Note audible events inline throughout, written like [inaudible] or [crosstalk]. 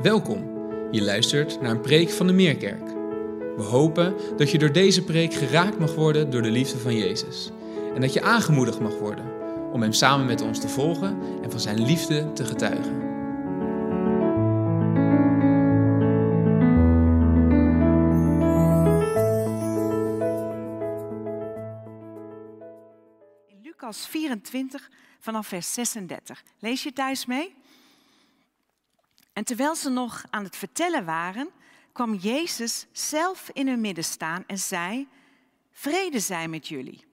Welkom. Je luistert naar een preek van de Meerkerk. We hopen dat je door deze preek geraakt mag worden door de liefde van Jezus. En dat je aangemoedigd mag worden om Hem samen met ons te volgen en van Zijn liefde te getuigen. In Lucas 24 vanaf vers 36. Lees je thuis mee? En terwijl ze nog aan het vertellen waren, kwam Jezus zelf in hun midden staan en zei: Vrede zij met jullie.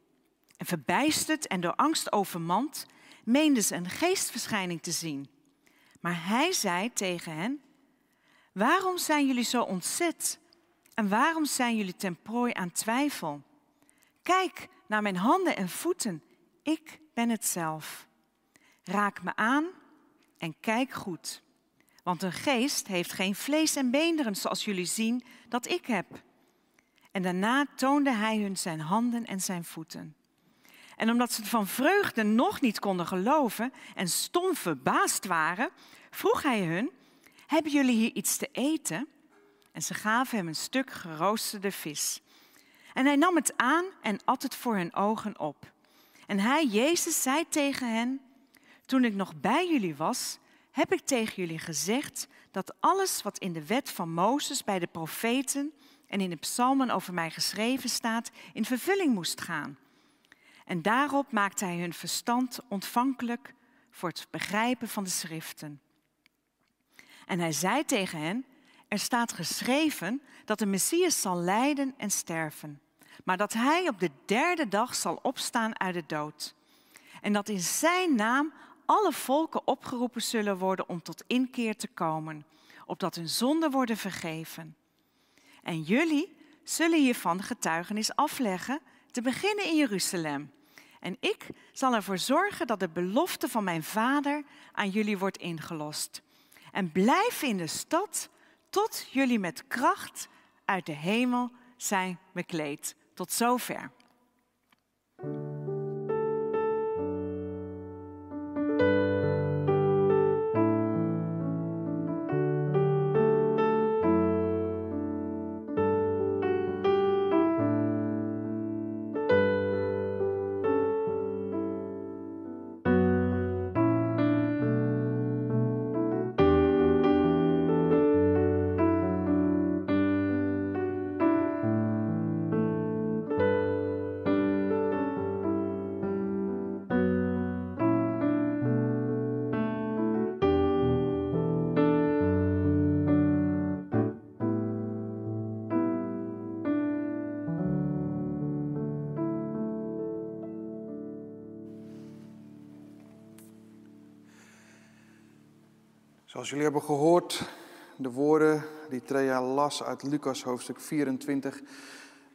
En verbijsterd en door angst overmand, meenden ze een geestverschijning te zien. Maar hij zei tegen hen: Waarom zijn jullie zo ontzet? En waarom zijn jullie ten prooi aan twijfel? Kijk naar mijn handen en voeten. Ik ben het zelf. Raak me aan en kijk goed. Want een geest heeft geen vlees en beenderen zoals jullie zien dat ik heb. En daarna toonde hij hun zijn handen en zijn voeten. En omdat ze van vreugde nog niet konden geloven en stom verbaasd waren, vroeg hij hun: Hebben jullie hier iets te eten? En ze gaven hem een stuk geroosterde vis. En hij nam het aan en at het voor hun ogen op. En hij, Jezus, zei tegen hen: Toen ik nog bij jullie was, heb ik tegen jullie gezegd dat alles wat in de wet van Mozes, bij de profeten en in de psalmen over mij geschreven staat, in vervulling moest gaan. En daarop maakte hij hun verstand ontvankelijk voor het begrijpen van de schriften. En hij zei tegen hen, er staat geschreven dat de Messias zal lijden en sterven, maar dat hij op de derde dag zal opstaan uit de dood. En dat in zijn naam alle volken opgeroepen zullen worden om tot inkeer te komen, opdat hun zonden worden vergeven. En jullie zullen hiervan getuigenis afleggen, te beginnen in Jeruzalem. En ik zal ervoor zorgen dat de belofte van mijn vader aan jullie wordt ingelost. En blijf in de stad tot jullie met kracht uit de hemel zijn bekleed. Tot zover. Zoals jullie hebben gehoord, de woorden die Trea las uit Lucas hoofdstuk 24.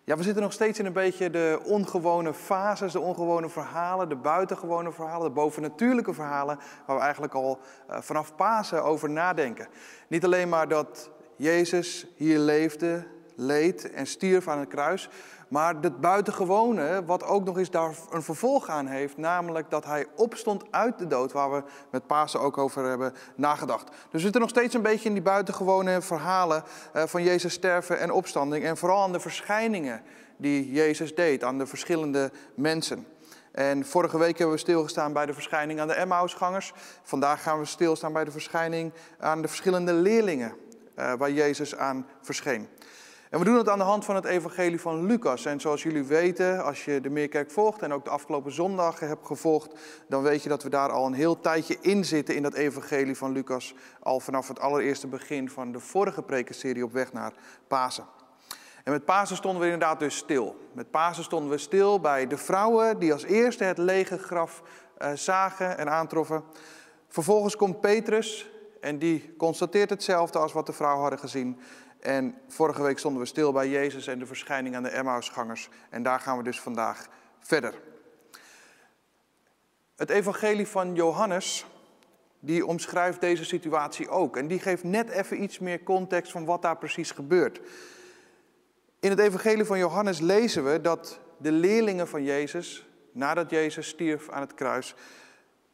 Ja, we zitten nog steeds in een beetje de ongewone fases, de ongewone verhalen, de buitengewone verhalen, de bovennatuurlijke verhalen, waar we eigenlijk al uh, vanaf Pasen over nadenken. Niet alleen maar dat Jezus hier leefde, leed en stierf aan het kruis, maar het buitengewone, wat ook nog eens daar een vervolg aan heeft, namelijk dat hij opstond uit de dood, waar we met Pasen ook over hebben nagedacht. Dus we zitten nog steeds een beetje in die buitengewone verhalen eh, van Jezus sterven en opstanding. En vooral aan de verschijningen die Jezus deed aan de verschillende mensen. En vorige week hebben we stilgestaan bij de verschijning aan de Emmausgangers. Vandaag gaan we stilstaan bij de verschijning aan de verschillende leerlingen uh, waar Jezus aan verscheen. En we doen het aan de hand van het evangelie van Lucas. En zoals jullie weten, als je de Meerkerk volgt en ook de afgelopen zondag hebt gevolgd, dan weet je dat we daar al een heel tijdje in zitten in dat evangelie van Lucas. Al vanaf het allereerste begin van de vorige prekenserie op weg naar Pasen. En met Pasen stonden we inderdaad dus stil. Met Pasen stonden we stil bij de vrouwen die als eerste het lege graf uh, zagen en aantroffen. Vervolgens komt Petrus en die constateert hetzelfde als wat de vrouwen hadden gezien. En vorige week stonden we stil bij Jezus en de verschijning aan de Emmausgangers. En daar gaan we dus vandaag verder. Het evangelie van Johannes, die omschrijft deze situatie ook. En die geeft net even iets meer context van wat daar precies gebeurt. In het evangelie van Johannes lezen we dat de leerlingen van Jezus, nadat Jezus stierf aan het kruis,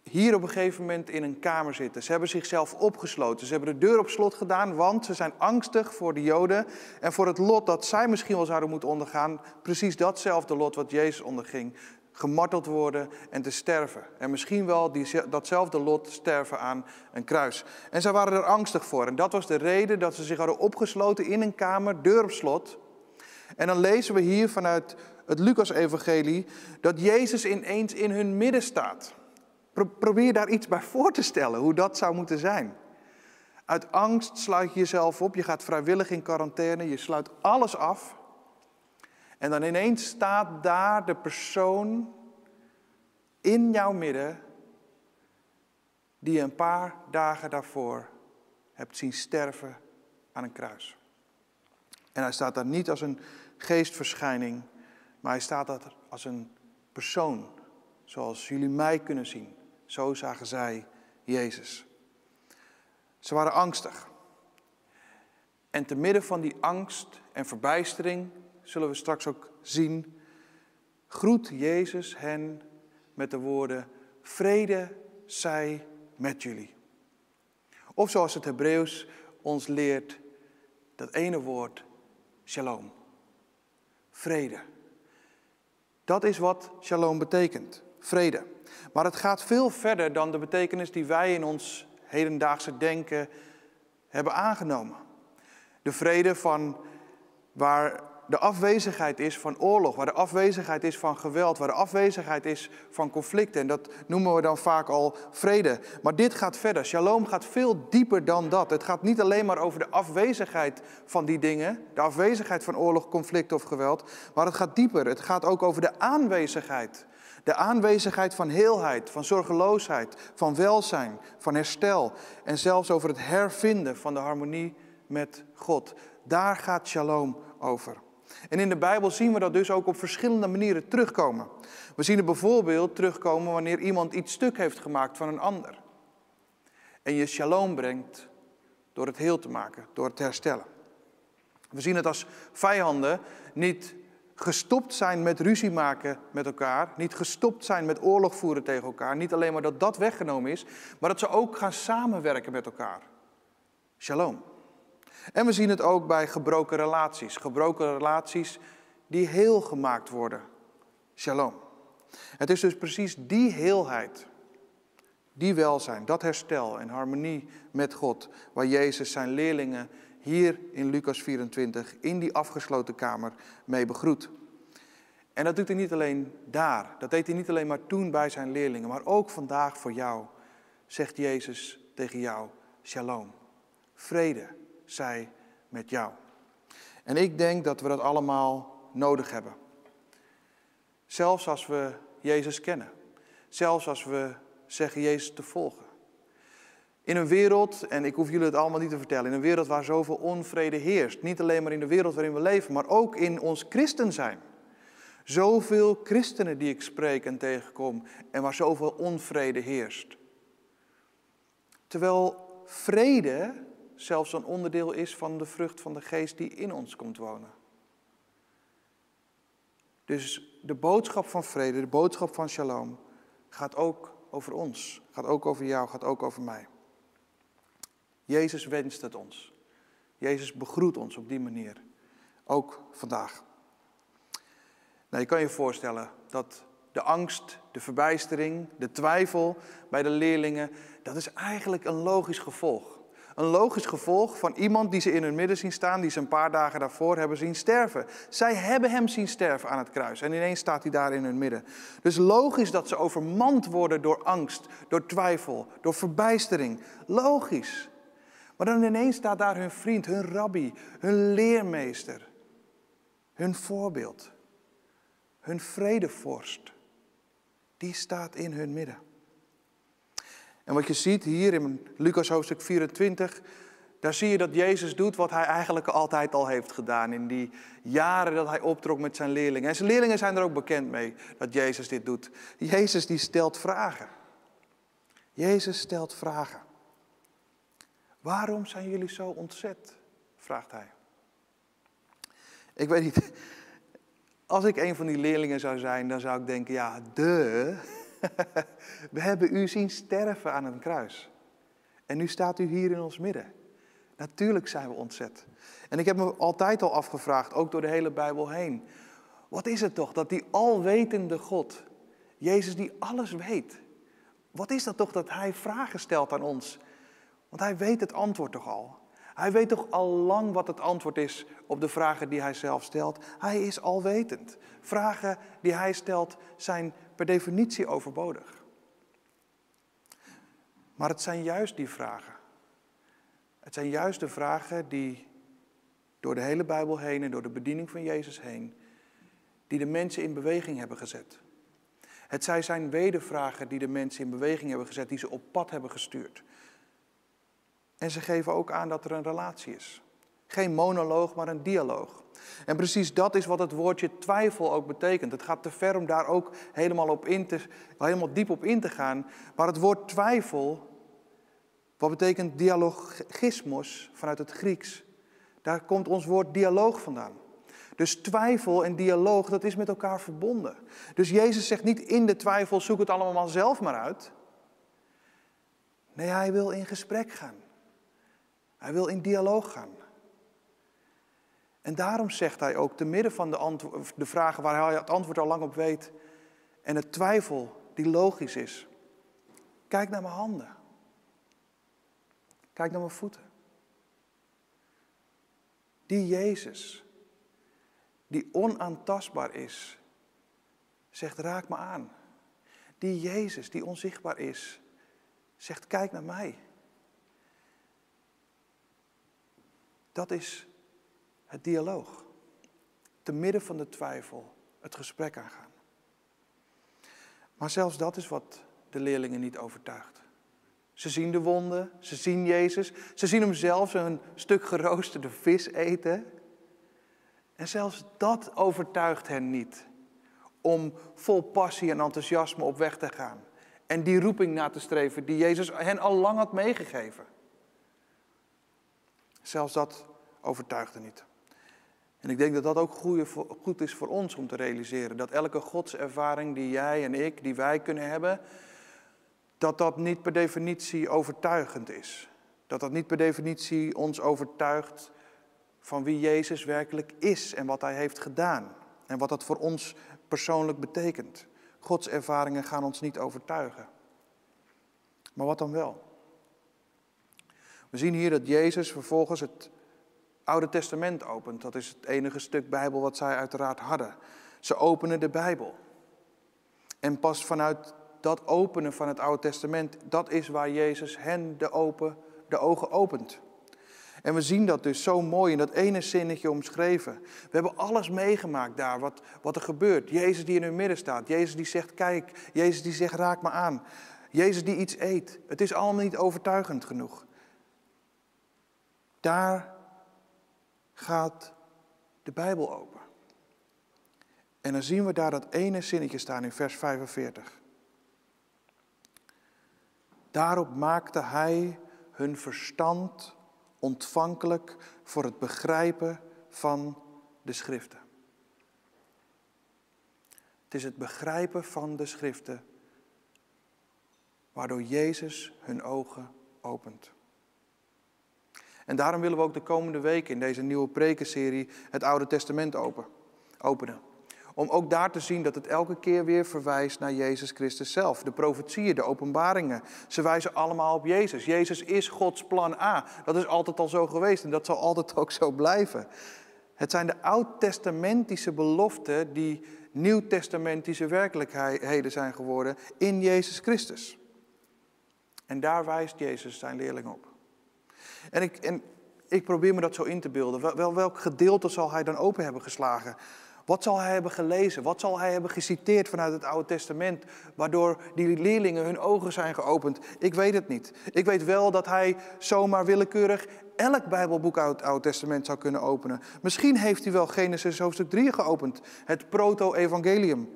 hier op een gegeven moment in een kamer zitten. Ze hebben zichzelf opgesloten. Ze hebben de deur op slot gedaan, want ze zijn angstig voor de Joden en voor het lot dat zij misschien wel zouden moeten ondergaan. Precies datzelfde lot wat Jezus onderging. Gemarteld worden en te sterven. En misschien wel die, datzelfde lot sterven aan een kruis. En zij waren er angstig voor. En dat was de reden dat ze zich hadden opgesloten in een kamer, deur op slot. En dan lezen we hier vanuit het Lucas-evangelie dat Jezus ineens in hun midden staat. Probeer daar iets bij voor te stellen, hoe dat zou moeten zijn. Uit angst sluit je jezelf op, je gaat vrijwillig in quarantaine, je sluit alles af. En dan ineens staat daar de persoon in jouw midden die je een paar dagen daarvoor hebt zien sterven aan een kruis. En hij staat daar niet als een geestverschijning, maar hij staat daar als een persoon, zoals jullie mij kunnen zien. Zo zagen zij Jezus. Ze waren angstig. En te midden van die angst en verbijstering, zullen we straks ook zien, groet Jezus hen met de woorden: Vrede zij met jullie. Of zoals het Hebreeuws ons leert, dat ene woord, shalom. Vrede. Dat is wat shalom betekent, vrede. Maar het gaat veel verder dan de betekenis die wij in ons hedendaagse denken hebben aangenomen. De vrede van waar de afwezigheid is van oorlog, waar de afwezigheid is van geweld, waar de afwezigheid is van conflicten. En dat noemen we dan vaak al vrede. Maar dit gaat verder. Shalom gaat veel dieper dan dat. Het gaat niet alleen maar over de afwezigheid van die dingen, de afwezigheid van oorlog, conflict of geweld, maar het gaat dieper. Het gaat ook over de aanwezigheid de aanwezigheid van heelheid, van zorgeloosheid, van welzijn, van herstel en zelfs over het hervinden van de harmonie met God. Daar gaat shalom over. En in de Bijbel zien we dat dus ook op verschillende manieren terugkomen. We zien het bijvoorbeeld terugkomen wanneer iemand iets stuk heeft gemaakt van een ander. En je shalom brengt door het heel te maken, door het te herstellen. We zien het als vijanden niet gestopt zijn met ruzie maken met elkaar, niet gestopt zijn met oorlog voeren tegen elkaar, niet alleen maar dat dat weggenomen is, maar dat ze ook gaan samenwerken met elkaar. Shalom. En we zien het ook bij gebroken relaties, gebroken relaties die heel gemaakt worden. Shalom. Het is dus precies die heelheid, die welzijn, dat herstel en harmonie met God, waar Jezus zijn leerlingen hier in Lucas 24 in die afgesloten kamer mee begroet. En dat doet hij niet alleen daar, dat deed hij niet alleen maar toen bij zijn leerlingen, maar ook vandaag voor jou, zegt Jezus tegen jou, shalom, vrede zij met jou. En ik denk dat we dat allemaal nodig hebben. Zelfs als we Jezus kennen, zelfs als we zeggen Jezus te volgen. In een wereld, en ik hoef jullie het allemaal niet te vertellen, in een wereld waar zoveel onvrede heerst. Niet alleen maar in de wereld waarin we leven, maar ook in ons christen zijn. Zoveel christenen die ik spreek en tegenkom en waar zoveel onvrede heerst. Terwijl vrede zelfs een onderdeel is van de vrucht van de geest die in ons komt wonen. Dus de boodschap van vrede, de boodschap van shalom, gaat ook over ons, gaat ook over jou, gaat ook over mij. Jezus wenst het ons. Jezus begroet ons op die manier. Ook vandaag. Nou, je kan je voorstellen dat de angst, de verbijstering, de twijfel bij de leerlingen, dat is eigenlijk een logisch gevolg. Een logisch gevolg van iemand die ze in hun midden zien staan, die ze een paar dagen daarvoor hebben zien sterven. Zij hebben hem zien sterven aan het kruis en ineens staat hij daar in hun midden. Dus logisch dat ze overmand worden door angst, door twijfel, door verbijstering. Logisch. Maar dan ineens staat daar hun vriend, hun rabbi, hun leermeester, hun voorbeeld, hun vredevorst. Die staat in hun midden. En wat je ziet hier in Lucas hoofdstuk 24, daar zie je dat Jezus doet wat hij eigenlijk altijd al heeft gedaan in die jaren dat hij optrok met zijn leerlingen. En zijn leerlingen zijn er ook bekend mee dat Jezus dit doet. Jezus die stelt vragen. Jezus stelt vragen. Waarom zijn jullie zo ontzet? vraagt hij. Ik weet niet, als ik een van die leerlingen zou zijn, dan zou ik denken, ja, de. [laughs] We hebben u zien sterven aan een kruis. En nu staat u hier in ons midden. Natuurlijk zijn we ontzet. En ik heb me altijd al afgevraagd, ook door de hele Bijbel heen. Wat is het toch dat die alwetende God, Jezus die alles weet, wat is dat toch dat Hij vragen stelt aan ons? Want Hij weet het antwoord toch al. Hij weet toch al lang wat het antwoord is op de vragen die Hij zelf stelt. Hij is alwetend. Vragen die Hij stelt zijn per definitie overbodig. Maar het zijn juist die vragen. Het zijn juist de vragen die door de hele Bijbel heen en door de bediening van Jezus heen, die de mensen in beweging hebben gezet. Het zij zijn wedervragen die de mensen in beweging hebben gezet, die ze op pad hebben gestuurd. En ze geven ook aan dat er een relatie is. Geen monoloog, maar een dialoog. En precies dat is wat het woordje twijfel ook betekent. Het gaat te ver om daar ook helemaal, op in te, helemaal diep op in te gaan. Maar het woord twijfel, wat betekent dialogismos vanuit het Grieks, daar komt ons woord dialoog vandaan. Dus twijfel en dialoog, dat is met elkaar verbonden. Dus Jezus zegt niet in de twijfel, zoek het allemaal zelf maar uit. Nee, hij wil in gesprek gaan. Hij wil in dialoog gaan. En daarom zegt hij ook, te midden van de, de vragen waar hij het antwoord al lang op weet, en het twijfel die logisch is, kijk naar mijn handen. Kijk naar mijn voeten. Die Jezus, die onaantastbaar is, zegt raak me aan. Die Jezus, die onzichtbaar is, zegt kijk naar mij. Dat is het dialoog. Te midden van de twijfel het gesprek aangaan. Maar zelfs dat is wat de leerlingen niet overtuigt. Ze zien de wonden, ze zien Jezus, ze zien hem zelfs een stuk geroosterde vis eten. En zelfs dat overtuigt hen niet om vol passie en enthousiasme op weg te gaan. En die roeping na te streven die Jezus hen al lang had meegegeven. Zelfs dat overtuigde niet. En ik denk dat dat ook goed is voor ons om te realiseren. Dat elke godservaring die jij en ik, die wij kunnen hebben, dat dat niet per definitie overtuigend is. Dat dat niet per definitie ons overtuigt van wie Jezus werkelijk is en wat Hij heeft gedaan. En wat dat voor ons persoonlijk betekent. Gods ervaringen gaan ons niet overtuigen. Maar wat dan wel? We zien hier dat Jezus vervolgens het Oude Testament opent. Dat is het enige stuk Bijbel wat zij uiteraard hadden. Ze openen de Bijbel. En pas vanuit dat openen van het Oude Testament, dat is waar Jezus hen de, open, de ogen opent. En we zien dat dus zo mooi in dat ene zinnetje omschreven. We hebben alles meegemaakt daar, wat, wat er gebeurt. Jezus die in hun midden staat. Jezus die zegt, kijk. Jezus die zegt, raak me aan. Jezus die iets eet. Het is allemaal niet overtuigend genoeg. Daar gaat de Bijbel open. En dan zien we daar dat ene zinnetje staan in vers 45. Daarop maakte hij hun verstand ontvankelijk voor het begrijpen van de schriften. Het is het begrijpen van de schriften waardoor Jezus hun ogen opent. En daarom willen we ook de komende weken in deze nieuwe prekenserie het Oude Testament open, openen. Om ook daar te zien dat het elke keer weer verwijst naar Jezus Christus zelf. De profetieën, de openbaringen, ze wijzen allemaal op Jezus. Jezus is Gods plan A. Dat is altijd al zo geweest en dat zal altijd ook zo blijven. Het zijn de oud-testamentische beloften die nieuw-testamentische werkelijkheden zijn geworden in Jezus Christus. En daar wijst Jezus zijn leerling op. En ik, en ik probeer me dat zo in te beelden. Wel, welk gedeelte zal hij dan open hebben geslagen? Wat zal hij hebben gelezen? Wat zal hij hebben geciteerd vanuit het Oude Testament, waardoor die leerlingen hun ogen zijn geopend? Ik weet het niet. Ik weet wel dat hij zomaar willekeurig elk Bijbelboek uit het Oude Testament zou kunnen openen. Misschien heeft hij wel Genesis hoofdstuk 3 geopend, het proto-evangelium,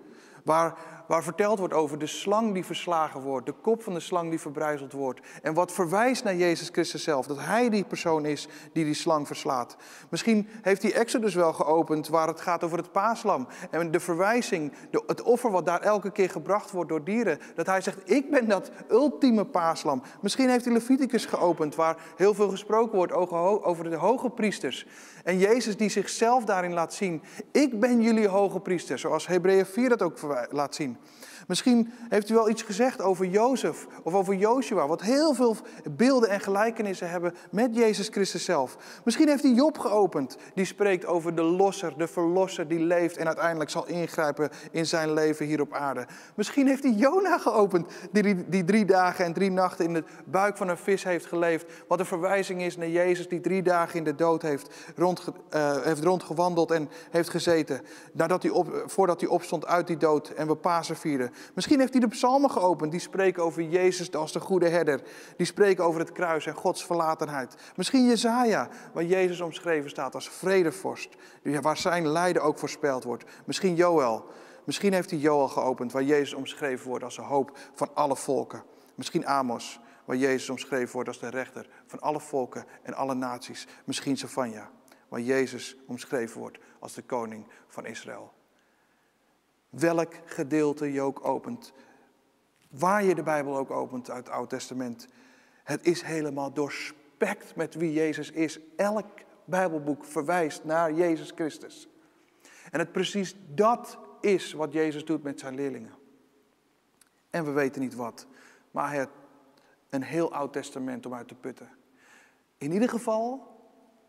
waar waar verteld wordt over de slang die verslagen wordt, de kop van de slang die verbrijzeld wordt. En wat verwijst naar Jezus Christus zelf, dat Hij die persoon is die die slang verslaat. Misschien heeft hij Exodus wel geopend waar het gaat over het paaslam. En de verwijzing, de, het offer wat daar elke keer gebracht wordt door dieren. Dat Hij zegt, ik ben dat ultieme paaslam. Misschien heeft hij Leviticus geopend waar heel veel gesproken wordt over de hoge priesters. En Jezus die zichzelf daarin laat zien. Ik ben jullie hoge priester, zoals Hebreeën 4 dat ook laat zien. Misschien heeft u wel iets gezegd over Jozef of over Joshua, wat heel veel beelden en gelijkenissen hebben met Jezus Christus zelf. Misschien heeft hij Job geopend, die spreekt over de losser, de verlosser die leeft en uiteindelijk zal ingrijpen in zijn leven hier op aarde. Misschien heeft hij Jona geopend, die, die drie dagen en drie nachten in de buik van een vis heeft geleefd, wat een verwijzing is naar Jezus die drie dagen in de dood heeft, rond, uh, heeft rondgewandeld en heeft gezeten, nadat hij op, voordat hij opstond uit die dood en we Pasen vierden. Misschien heeft hij de psalmen geopend. Die spreken over Jezus als de goede herder. Die spreken over het kruis en Gods verlatenheid. Misschien Jezaja, waar Jezus omschreven staat als vredevorst. Waar zijn lijden ook voorspeld wordt. Misschien Joël. Misschien heeft hij Joël geopend, waar Jezus omschreven wordt als de hoop van alle volken. Misschien Amos, waar Jezus omschreven wordt als de rechter van alle volken en alle naties. Misschien Savanja, waar Jezus omschreven wordt als de koning van Israël welk gedeelte je ook opent. Waar je de Bijbel ook opent uit het Oude Testament. Het is helemaal doorspekt met wie Jezus is. Elk Bijbelboek verwijst naar Jezus Christus. En het precies dat is wat Jezus doet met zijn leerlingen. En we weten niet wat, maar hij een heel oud testament om uit te putten. In ieder geval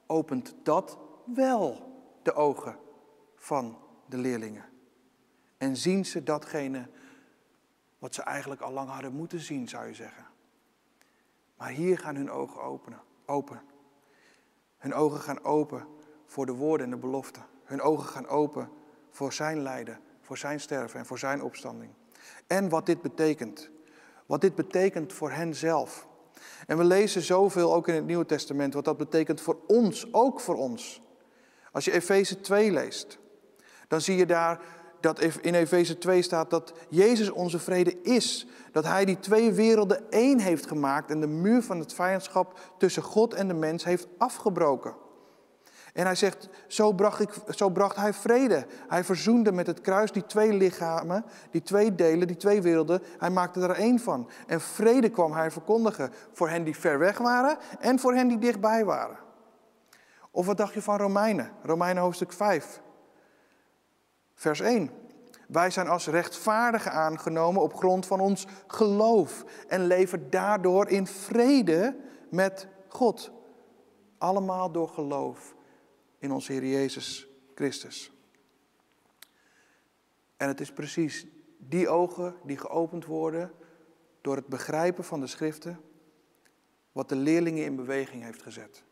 opent dat wel de ogen van de leerlingen. En zien ze datgene wat ze eigenlijk al lang hadden moeten zien, zou je zeggen. Maar hier gaan hun ogen openen, open. Hun ogen gaan open voor de woorden en de beloften. Hun ogen gaan open voor zijn lijden, voor zijn sterven en voor zijn opstanding. En wat dit betekent. Wat dit betekent voor hen zelf. En we lezen zoveel ook in het Nieuwe Testament wat dat betekent voor ons, ook voor ons. Als je Efeze 2 leest, dan zie je daar dat in Efeze 2 staat dat Jezus onze vrede is. Dat Hij die twee werelden één heeft gemaakt en de muur van het vijandschap tussen God en de mens heeft afgebroken. En hij zegt, zo bracht, ik, zo bracht hij vrede. Hij verzoende met het kruis die twee lichamen, die twee delen, die twee werelden. Hij maakte er één van. En vrede kwam hij verkondigen voor hen die ver weg waren en voor hen die dichtbij waren. Of wat dacht je van Romeinen? Romeinen hoofdstuk 5. Vers 1. Wij zijn als rechtvaardigen aangenomen op grond van ons geloof en leven daardoor in vrede met God. Allemaal door geloof in onze Heer Jezus Christus. En het is precies die ogen die geopend worden door het begrijpen van de schriften, wat de leerlingen in beweging heeft gezet.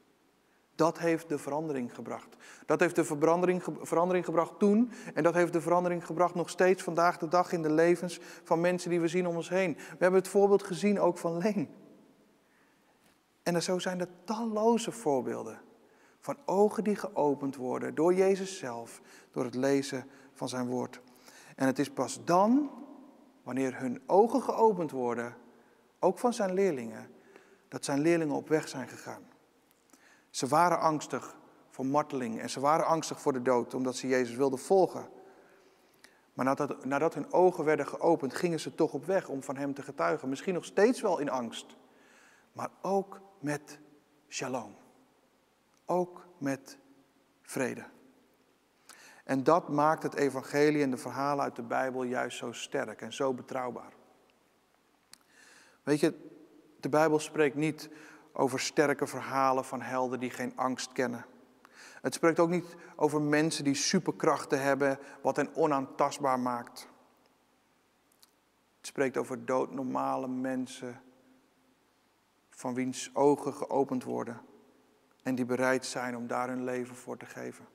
Dat heeft de verandering gebracht. Dat heeft de verandering, verandering gebracht toen en dat heeft de verandering gebracht nog steeds vandaag de dag in de levens van mensen die we zien om ons heen. We hebben het voorbeeld gezien ook van Leen. En zo zijn er talloze voorbeelden van ogen die geopend worden door Jezus zelf, door het lezen van zijn woord. En het is pas dan, wanneer hun ogen geopend worden, ook van zijn leerlingen, dat zijn leerlingen op weg zijn gegaan. Ze waren angstig voor marteling en ze waren angstig voor de dood, omdat ze Jezus wilden volgen. Maar nadat, nadat hun ogen werden geopend, gingen ze toch op weg om van Hem te getuigen. Misschien nog steeds wel in angst, maar ook met shalom. Ook met vrede. En dat maakt het evangelie en de verhalen uit de Bijbel juist zo sterk en zo betrouwbaar. Weet je, de Bijbel spreekt niet over sterke verhalen van helden die geen angst kennen. Het spreekt ook niet over mensen die superkrachten hebben, wat hen onaantastbaar maakt. Het spreekt over doodnormale mensen, van wiens ogen geopend worden en die bereid zijn om daar hun leven voor te geven.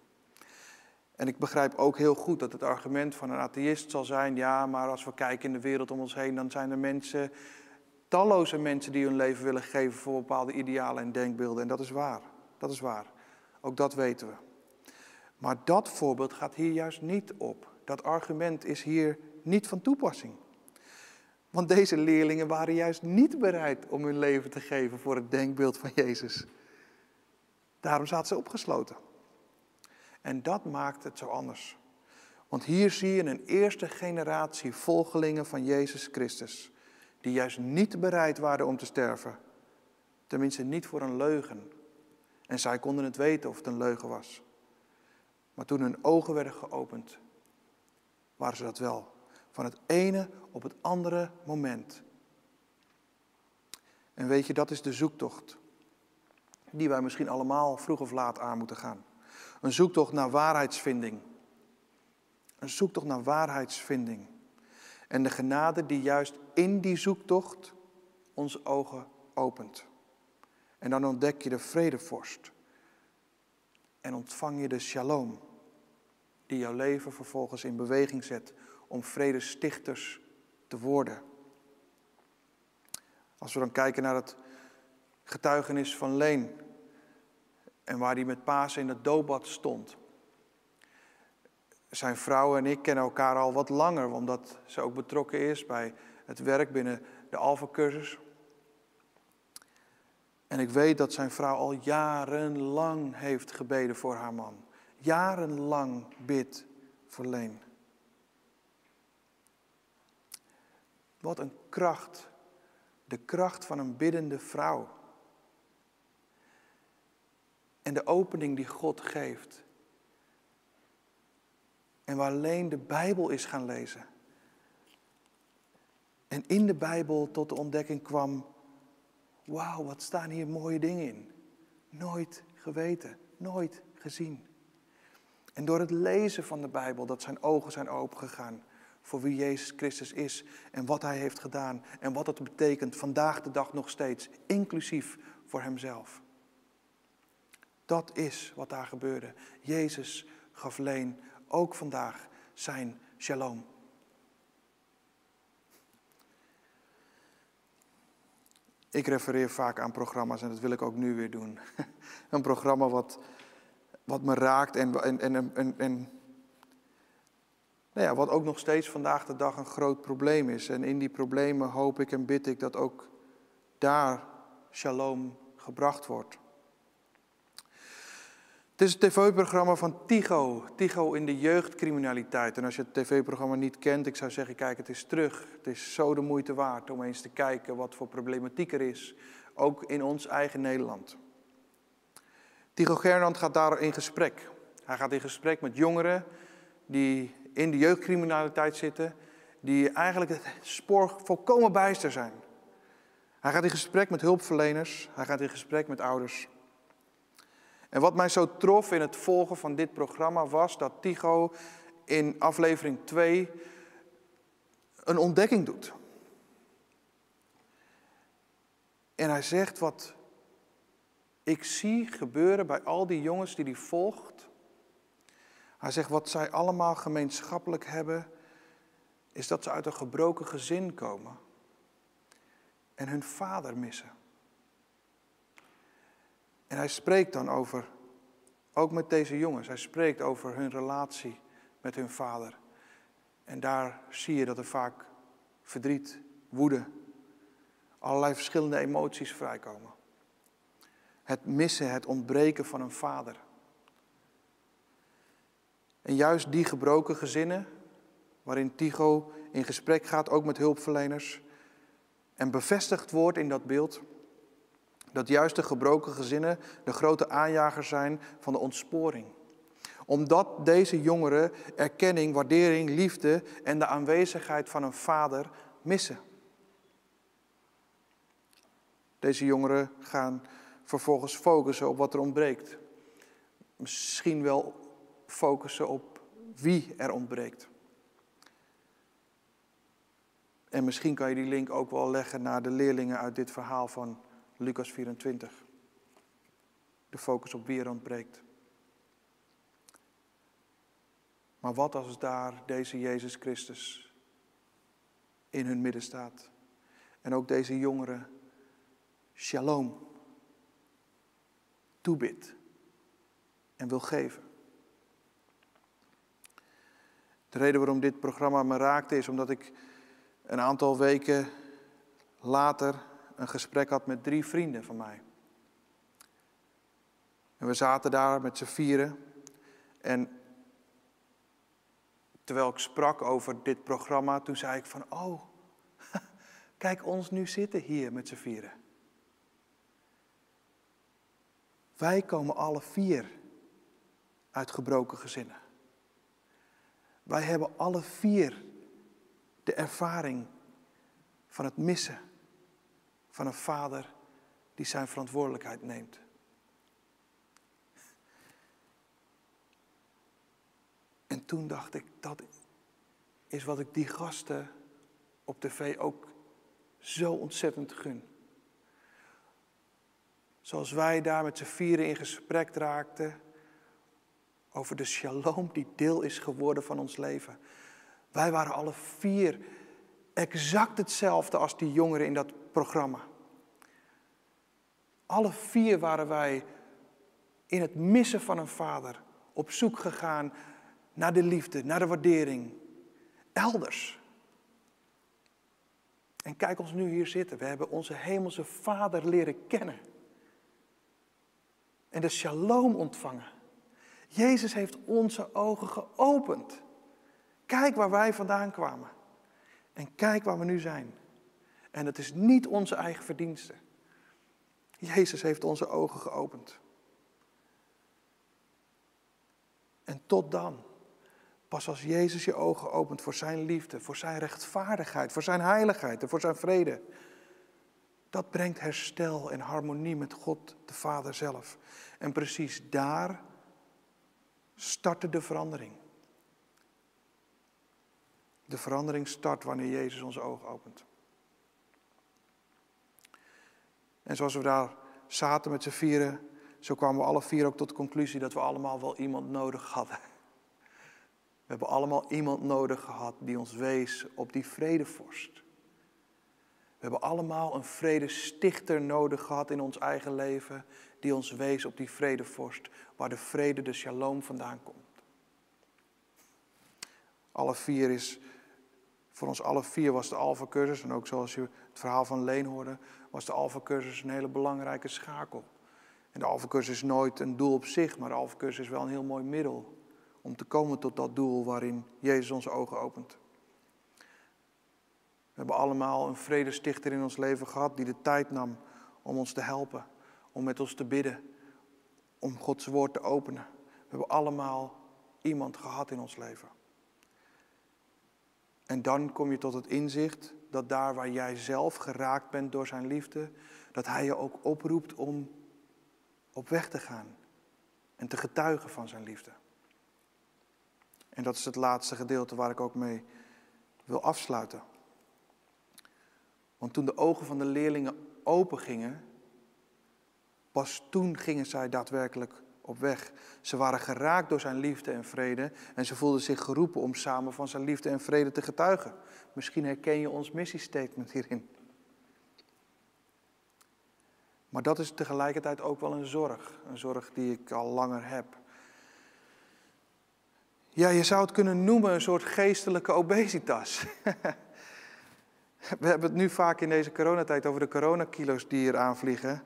En ik begrijp ook heel goed dat het argument van een atheïst zal zijn: ja, maar als we kijken in de wereld om ons heen, dan zijn er mensen talloze mensen die hun leven willen geven voor bepaalde idealen en denkbeelden. En dat is waar. Dat is waar. Ook dat weten we. Maar dat voorbeeld gaat hier juist niet op. Dat argument is hier niet van toepassing. Want deze leerlingen waren juist niet bereid om hun leven te geven voor het denkbeeld van Jezus. Daarom zaten ze opgesloten. En dat maakt het zo anders. Want hier zie je een eerste generatie volgelingen van Jezus Christus, die juist niet bereid waren om te sterven. Tenminste, niet voor een leugen. En zij konden het weten of het een leugen was. Maar toen hun ogen werden geopend, waren ze dat wel. Van het ene op het andere moment. En weet je, dat is de zoektocht. Die wij misschien allemaal vroeg of laat aan moeten gaan. Een zoektocht naar waarheidsvinding. Een zoektocht naar waarheidsvinding. En de genade die juist in die zoektocht onze ogen opent. En dan ontdek je de vredevorst. En ontvang je de shalom, die jouw leven vervolgens in beweging zet om vredestichters te worden. Als we dan kijken naar het getuigenis van Leen en waar hij met Pasen in het doopbad stond. Zijn vrouw en ik kennen elkaar al wat langer, omdat ze ook betrokken is bij het werk binnen de Alpha-cursus. En ik weet dat zijn vrouw al jarenlang heeft gebeden voor haar man. Jarenlang bidt voor Leen. Wat een kracht. De kracht van een biddende vrouw. En de opening die God geeft. En waar alleen de Bijbel is gaan lezen. En in de Bijbel tot de ontdekking kwam wauw, wat staan hier mooie dingen in. Nooit geweten, nooit gezien. En door het lezen van de Bijbel, dat zijn ogen zijn opengegaan voor wie Jezus Christus is en wat Hij heeft gedaan en wat het betekent vandaag de dag nog steeds, inclusief voor Hemzelf. Dat is wat daar gebeurde. Jezus gaf leen ook vandaag zijn shalom. Ik refereer vaak aan programma's en dat wil ik ook nu weer doen. [laughs] Een programma wat, wat me raakt en, en, en, en, en nou wat ook nog steeds vandaag de dag een groot probleem is. En in die problemen hoop ik en bid ik dat ook daar shalom gebracht wordt. Het is het tv-programma van Tigo. Tigo in de jeugdcriminaliteit. En als je het tv-programma niet kent, ik zou zeggen, kijk het eens terug. Het is zo de moeite waard om eens te kijken wat voor problematiek er is. Ook in ons eigen Nederland. Tigo Gernand gaat daar in gesprek. Hij gaat in gesprek met jongeren die in de jeugdcriminaliteit zitten. Die eigenlijk het spoor volkomen bijster zijn. Hij gaat in gesprek met hulpverleners. Hij gaat in gesprek met ouders. En wat mij zo trof in het volgen van dit programma was dat Tigo in aflevering 2 een ontdekking doet. En hij zegt wat ik zie gebeuren bij al die jongens die hij volgt. Hij zegt wat zij allemaal gemeenschappelijk hebben, is dat ze uit een gebroken gezin komen en hun vader missen. En hij spreekt dan over, ook met deze jongens, hij spreekt over hun relatie met hun vader. En daar zie je dat er vaak verdriet, woede, allerlei verschillende emoties vrijkomen. Het missen, het ontbreken van een vader. En juist die gebroken gezinnen, waarin Tigo in gesprek gaat, ook met hulpverleners, en bevestigd wordt in dat beeld, dat juist de gebroken gezinnen de grote aanjagers zijn van de ontsporing. Omdat deze jongeren erkenning, waardering, liefde en de aanwezigheid van een vader missen. Deze jongeren gaan vervolgens focussen op wat er ontbreekt. Misschien wel focussen op wie er ontbreekt. En misschien kan je die link ook wel leggen naar de leerlingen uit dit verhaal van Lucas 24. De focus op wie er. Maar wat als daar deze Jezus Christus in hun midden staat? En ook deze jongeren shalom toebidt en wil geven. De reden waarom dit programma me raakte is omdat ik een aantal weken later een gesprek had met drie vrienden van mij. En we zaten daar met z'n vieren. En terwijl ik sprak over dit programma, toen zei ik van, oh, [laughs] kijk ons nu zitten hier met z'n vieren. Wij komen alle vier uit gebroken gezinnen. Wij hebben alle vier de ervaring van het missen van een vader die zijn verantwoordelijkheid neemt. En toen dacht ik, dat is wat ik die gasten op tv ook zo ontzettend gun. Zoals wij daar met z'n vieren in gesprek raakten over de shalom die deel is geworden van ons leven. Wij waren alle vier exact hetzelfde als die jongeren in dat programma. Alle vier waren wij in het missen van een vader op zoek gegaan naar de liefde, naar de waardering. Elders. En kijk ons nu hier zitten. We hebben onze hemelse vader leren kennen. En de shalom ontvangen. Jezus heeft onze ogen geopend. Kijk waar wij vandaan kwamen. En kijk waar we nu zijn. En het is niet onze eigen verdienste. Jezus heeft onze ogen geopend. En tot dan, pas als Jezus je ogen opent voor zijn liefde, voor zijn rechtvaardigheid, voor zijn heiligheid en voor zijn vrede, dat brengt herstel en harmonie met God, de Vader zelf. En precies daar startte de verandering. De verandering start wanneer Jezus onze ogen opent. En zoals we daar zaten met z'n vieren, zo kwamen we alle vier ook tot de conclusie dat we allemaal wel iemand nodig hadden. We hebben allemaal iemand nodig gehad die ons wees op die vredevorst. We hebben allemaal een vredestichter nodig gehad in ons eigen leven, die ons wees op die vredevorst, waar de vrede, de shalom vandaan komt. Alle vier is, voor ons alle vier was de Alpha-cursus, en ook zoals je het verhaal van Leen hoorde, was de Alpha-cursus een hele belangrijke schakel. En de Alpha-cursus is nooit een doel op zich, maar de Alpha-cursus is wel een heel mooi middel om te komen tot dat doel waarin Jezus onze ogen opent. We hebben allemaal een vredestichter in ons leven gehad die de tijd nam om ons te helpen, om met ons te bidden, om Gods woord te openen. We hebben allemaal iemand gehad in ons leven. En dan kom je tot het inzicht dat daar waar jij zelf geraakt bent door zijn liefde, dat hij je ook oproept om op weg te gaan en te getuigen van zijn liefde. En dat is het laatste gedeelte waar ik ook mee wil afsluiten. Want toen de ogen van de leerlingen open gingen, pas toen gingen zij daadwerkelijk op weg. Ze waren geraakt door zijn liefde en vrede en ze voelden zich geroepen om samen van zijn liefde en vrede te getuigen. Misschien herken je ons missiestatement hierin. Maar dat is tegelijkertijd ook wel een zorg, een zorg die ik al langer heb. Ja, je zou het kunnen noemen een soort geestelijke obesitas. [laughs] We hebben het nu vaak in deze coronatijd over de coronakilo's die hier aanvliegen.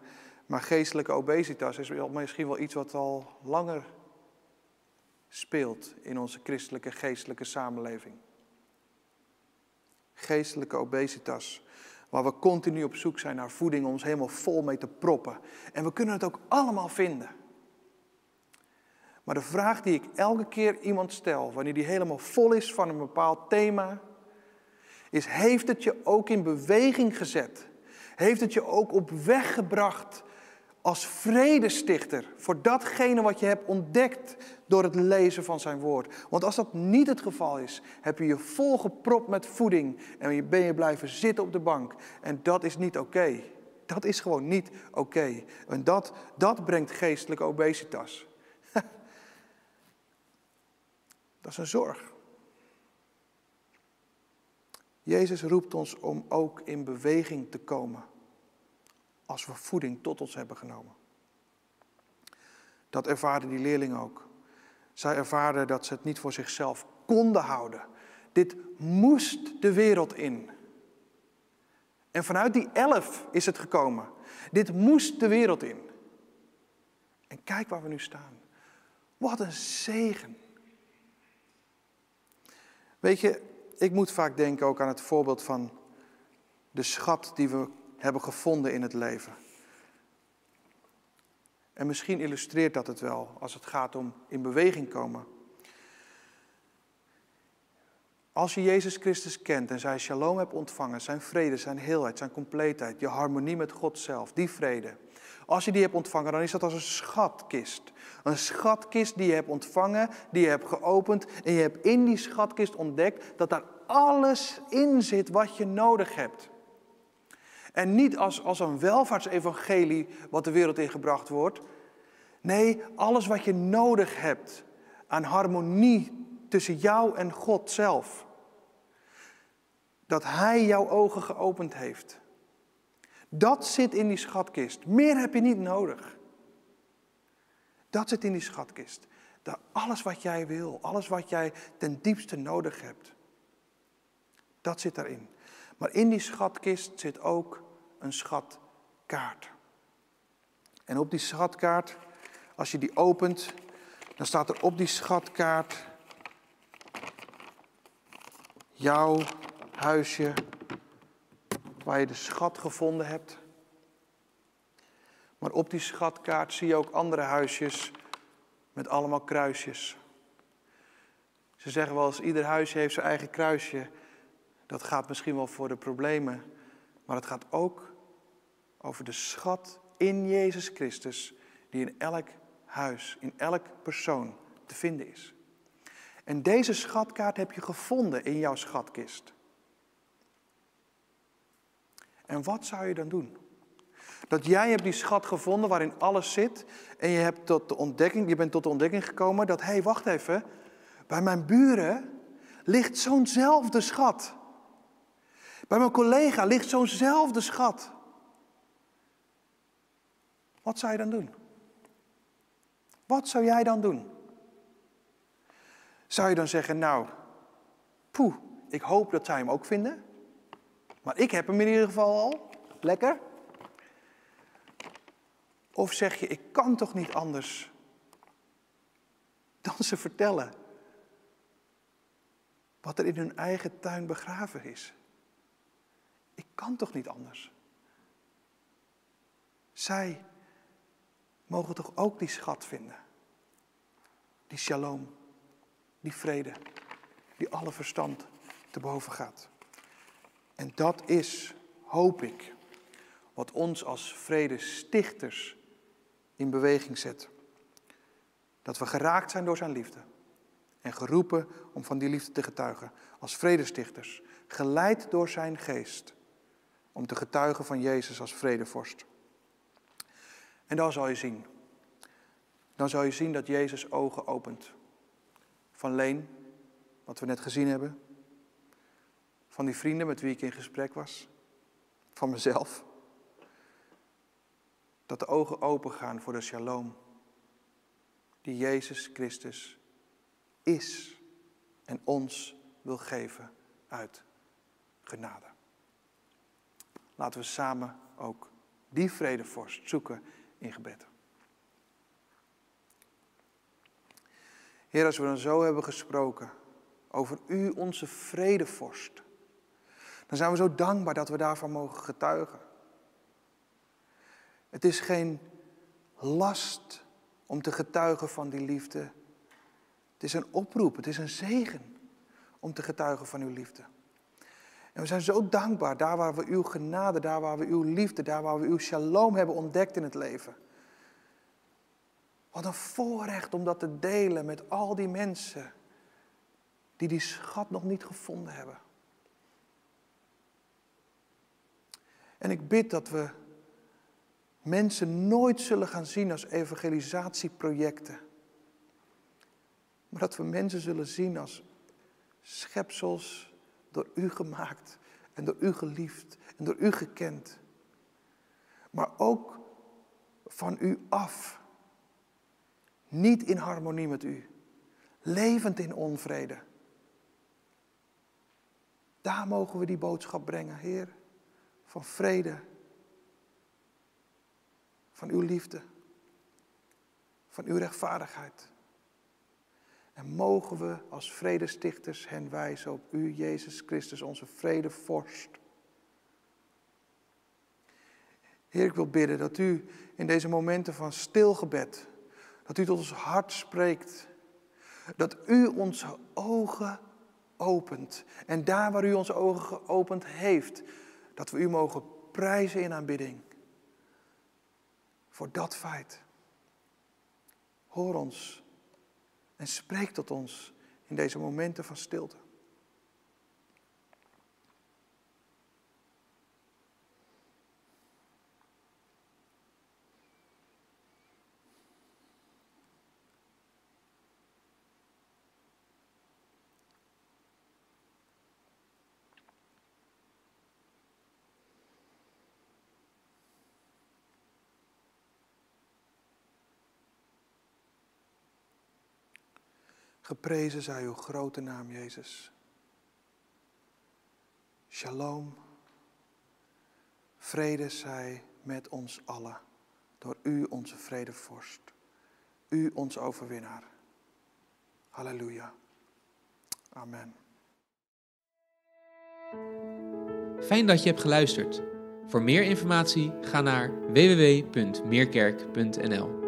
Maar geestelijke obesitas is misschien wel iets wat al langer speelt in onze christelijke geestelijke samenleving. Geestelijke obesitas, waar we continu op zoek zijn naar voeding om ons helemaal vol mee te proppen. En we kunnen het ook allemaal vinden. Maar de vraag die ik elke keer iemand stel, wanneer die helemaal vol is van een bepaald thema, is: heeft het je ook in beweging gezet? Heeft het je ook op weg gebracht als vredestichter voor datgene wat je hebt ontdekt door het lezen van zijn woord? Want als dat niet het geval is, heb je je volgepropt met voeding en ben je blijven zitten op de bank. En dat is niet oké. Dat is gewoon niet oké. En dat, dat brengt geestelijke obesitas. [laughs] dat is een zorg. Jezus roept ons om ook in beweging te komen als we voeding tot ons hebben genomen. Dat ervaarden die leerlingen ook. Zij ervaarden dat ze het niet voor zichzelf konden houden. Dit moest de wereld in. En vanuit die elf is het gekomen. Dit moest de wereld in. En kijk waar we nu staan. Wat een zegen. Weet je, ik moet vaak denken ook aan het voorbeeld van de schat die we hebben gevonden in het leven. En misschien illustreert dat het wel als het gaat om in beweging komen. Als je Jezus Christus kent en zijn shalom hebt ontvangen, zijn vrede, zijn heelheid, zijn compleetheid, je harmonie met God zelf, die vrede. Als je die hebt ontvangen, dan is dat als een schatkist. Een schatkist die je hebt ontvangen, die je hebt geopend en je hebt in die schatkist ontdekt dat daar alles in zit wat je nodig hebt. En niet als, als een welvaartsevangelie wat de wereld ingebracht wordt. Nee, alles wat je nodig hebt aan harmonie tussen jou en God zelf. Dat Hij jouw ogen geopend heeft. Dat zit in die schatkist. Meer heb je niet nodig. Dat zit in die schatkist. Dat alles wat jij wil, alles wat jij ten diepste nodig hebt. Dat zit daarin. Maar in die schatkist zit ook een schatkaart. En op die schatkaart, als je die opent, dan staat er op die schatkaart jouw huisje waar je de schat gevonden hebt. Maar op die schatkaart zie je ook andere huisjes met allemaal kruisjes. Ze zeggen wel eens, ieder huisje heeft zijn eigen kruisje. Dat gaat misschien wel voor de problemen, maar het gaat ook over de schat in Jezus Christus, die in elk huis, in elk persoon te vinden is. En deze schatkaart heb je gevonden in jouw schatkist. En wat zou je dan doen? Dat jij hebt die schat gevonden waarin alles zit en je, hebt tot de ontdekking, je bent tot de ontdekking gekomen dat, hé, hey, wacht even, bij mijn buren ligt zo'nzelfde schat. Bij mijn collega ligt zo'nzelfde schat. Wat zou je dan doen? Wat zou jij dan doen? Zou je dan zeggen, nou, poeh, ik hoop dat zij hem ook vinden. Maar ik heb hem in ieder geval al. Lekker. Of zeg je, ik kan toch niet anders dan ze vertellen wat er in hun eigen tuin begraven is. Ik kan toch niet anders. Zij mogen toch ook die schat vinden. Die shalom, die vrede, die alle verstand te boven gaat. En dat is, hoop ik, wat ons als vredestichters in beweging zet. Dat we geraakt zijn door zijn liefde. En geroepen om van die liefde te getuigen. Als vredestichters. Geleid door zijn geest. Om te getuigen van Jezus als vredevorst. En dan zal je zien. Dan zal je zien dat Jezus ogen opent. Van Leen, wat we net gezien hebben. Van die vrienden met wie ik in gesprek was. Van mezelf. Dat de ogen open gaan voor de shalom. Die Jezus Christus is en ons wil geven uit genade. Laten we samen ook die vredevorst zoeken in gebed. Heer, als we dan zo hebben gesproken over U, onze vredevorst, dan zijn we zo dankbaar dat we daarvan mogen getuigen. Het is geen last om te getuigen van die liefde. Het is een oproep, het is een zegen om te getuigen van uw liefde. En we zijn zo dankbaar, daar waar we uw genade, daar waar we uw liefde, daar waar we uw shalom hebben ontdekt in het leven. Wat een voorrecht om dat te delen met al die mensen die die schat nog niet gevonden hebben. En ik bid dat we mensen nooit zullen gaan zien als evangelisatieprojecten. Maar dat we mensen zullen zien als schepsels door u gemaakt en door u geliefd en door u gekend. Maar ook van u af. Niet in harmonie met u. Levend in onvrede. Daar mogen we die boodschap brengen, Heer. Van vrede. Van uw liefde. Van uw rechtvaardigheid. En mogen we als vredestichters hen wijzen op u, Jezus Christus, onze vredevorst. Heer, ik wil bidden dat u in deze momenten van stilgebed, dat u tot ons hart spreekt. Dat u onze ogen opent. En daar waar u onze ogen geopend heeft, dat we u mogen prijzen in aanbidding. Voor dat feit. Hoor ons en spreek tot ons in deze momenten van stilte. Geprezen zij uw grote naam, Jezus. Shalom. Vrede zij met ons allen, door u onze vredevorst. U onze overwinnaar. Halleluja. Amen. Fijn dat je hebt geluisterd. Voor meer informatie ga naar www.meerkerk.nl